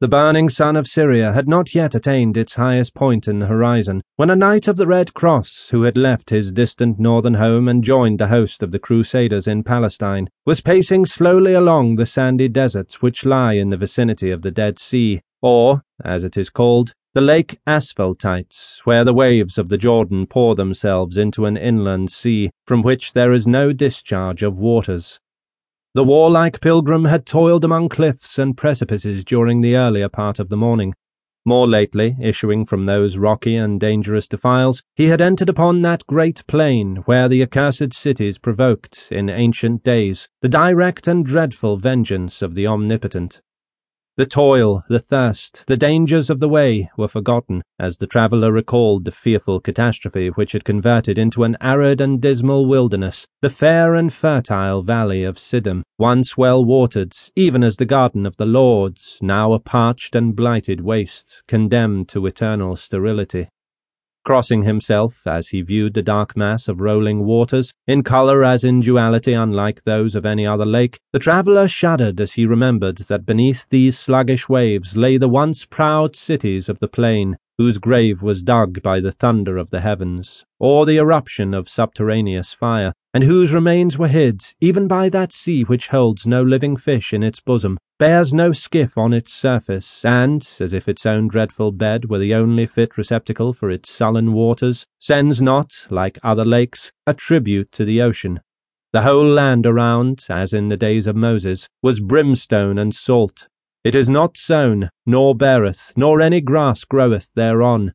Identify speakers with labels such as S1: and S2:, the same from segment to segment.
S1: The burning sun of Syria had not yet attained its highest point in the horizon, when a knight of the Red Cross, who had left his distant northern home and joined the host of the Crusaders in Palestine, was pacing slowly along the sandy deserts which lie in the vicinity of the Dead Sea, or, as it is called, the Lake Asphaltites, where the waves of the Jordan pour themselves into an inland sea from which there is no discharge of waters. The warlike pilgrim had toiled among cliffs and precipices during the earlier part of the morning. More lately, issuing from those rocky and dangerous defiles, he had entered upon that great plain where the accursed cities provoked, in ancient days, the direct and dreadful vengeance of the Omnipotent. The toil, the thirst, the dangers of the way were forgotten as the traveller recalled the fearful catastrophe which had converted into an arid and dismal wilderness the fair and fertile valley of Siddim, once well watered, even as the garden of the Lords, now a parched and blighted waste, condemned to eternal sterility crossing himself as he viewed the dark mass of rolling waters, in colour as in duality unlike those of any other lake, the traveller shuddered as he remembered that beneath these sluggish waves lay the once proud cities of the plain, whose grave was dug by the thunder of the heavens, or the eruption of subterraneous fire, and whose remains were hid even by that sea which holds no living fish in its bosom, bears no skiff on its surface, and, as if its own dreadful bed were the only fit receptacle for its sullen waters, sends not, like other lakes, a tribute to the ocean. The whole land around, as in the days of Moses, was brimstone and salt. It is not sown, nor beareth, nor any grass groweth thereon,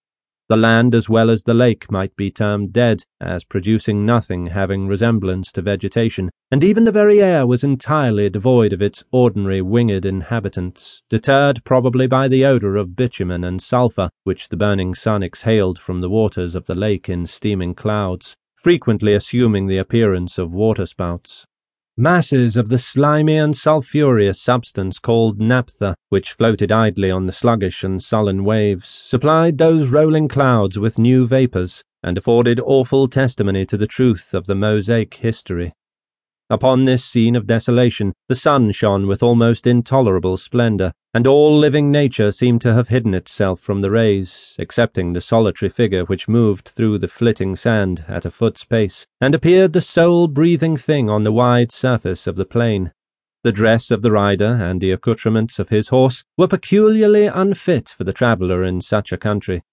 S1: the land as well as the lake might be termed dead, as producing nothing having resemblance to vegetation, and even the very air was entirely devoid of its ordinary winged inhabitants, deterred probably by the odour of bitumen and sulphur which the burning sun exhaled from the waters of the lake in steaming clouds, frequently assuming the appearance of waterspouts. Masses of the slimy and sulphureous substance called naphtha, which floated idly on the sluggish and sullen waves, supplied those rolling clouds with new vapours, and afforded awful testimony to the truth of the Mosaic history. Upon this scene of desolation, the sun shone with almost intolerable splendour, and all living nature seemed to have hidden itself from the rays, excepting the solitary figure which moved through the flitting sand at a foot's pace, and appeared the sole breathing thing on the wide surface of the plain. The dress of the rider and the accoutrements of his horse were peculiarly unfit for the traveller in such a country,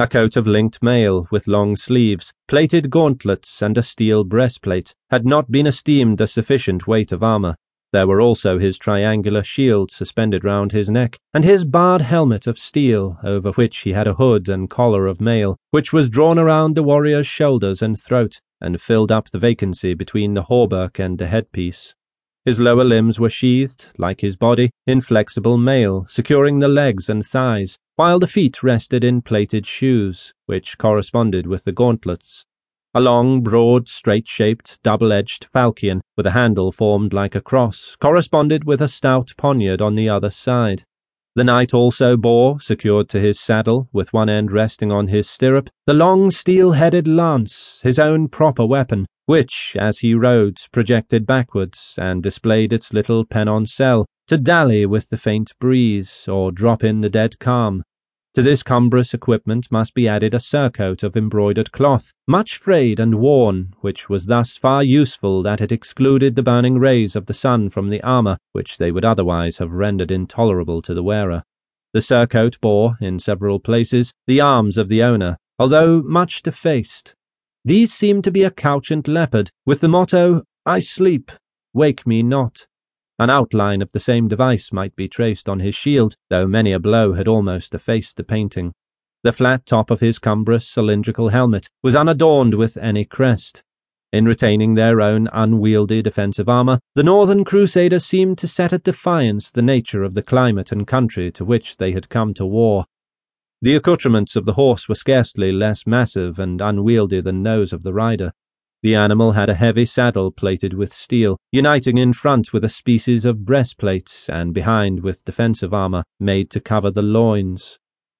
S1: a coat of linked mail with long sleeves, plated gauntlets, and a steel breastplate had not been esteemed a sufficient weight of armour. There were also his triangular shield suspended round his neck, and his barred helmet of steel, over which he had a hood and collar of mail, which was drawn around the warrior's shoulders and throat, and filled up the vacancy between the hauberk and the headpiece. His lower limbs were sheathed, like his body, in flexible mail, securing the legs and thighs, while the feet rested in plated shoes, which corresponded with the gauntlets. A long, broad, straight-shaped, double-edged falchion, with a handle formed like a cross, corresponded with a stout poniard on the other side. The knight also bore, secured to his saddle, with one end resting on his stirrup, the long steel-headed lance, his own proper weapon, which, as he rode, projected backwards and displayed its little pennoncelle to dally with the faint breeze or drop in the dead calm. To this cumbrous equipment must be added a surcoat of embroidered cloth, much frayed and worn, which was thus far useful that it excluded the burning rays of the sun from the armour, which they would otherwise have rendered intolerable to the wearer. The surcoat bore, in several places, the arms of the owner, although much defaced, these seemed to be a couchant leopard, with the motto, I sleep, wake me not. An outline of the same device might be traced on his shield, though many a blow had almost effaced the painting. The flat top of his cumbrous cylindrical helmet was unadorned with any crest. In retaining their own unwieldy defensive armour, the northern crusaders seemed to set at defiance the nature of the climate and country to which they had come to war, the accoutrements of the horse were scarcely less massive and unwieldy than those of the rider. The animal had a heavy saddle plated with steel, uniting in front with a species of breastplate, and behind with defensive armour made to cover the loins.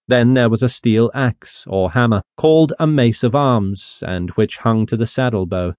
S1: Then there was a steel axe, or hammer, called a mace of arms, and which hung to the saddle bow,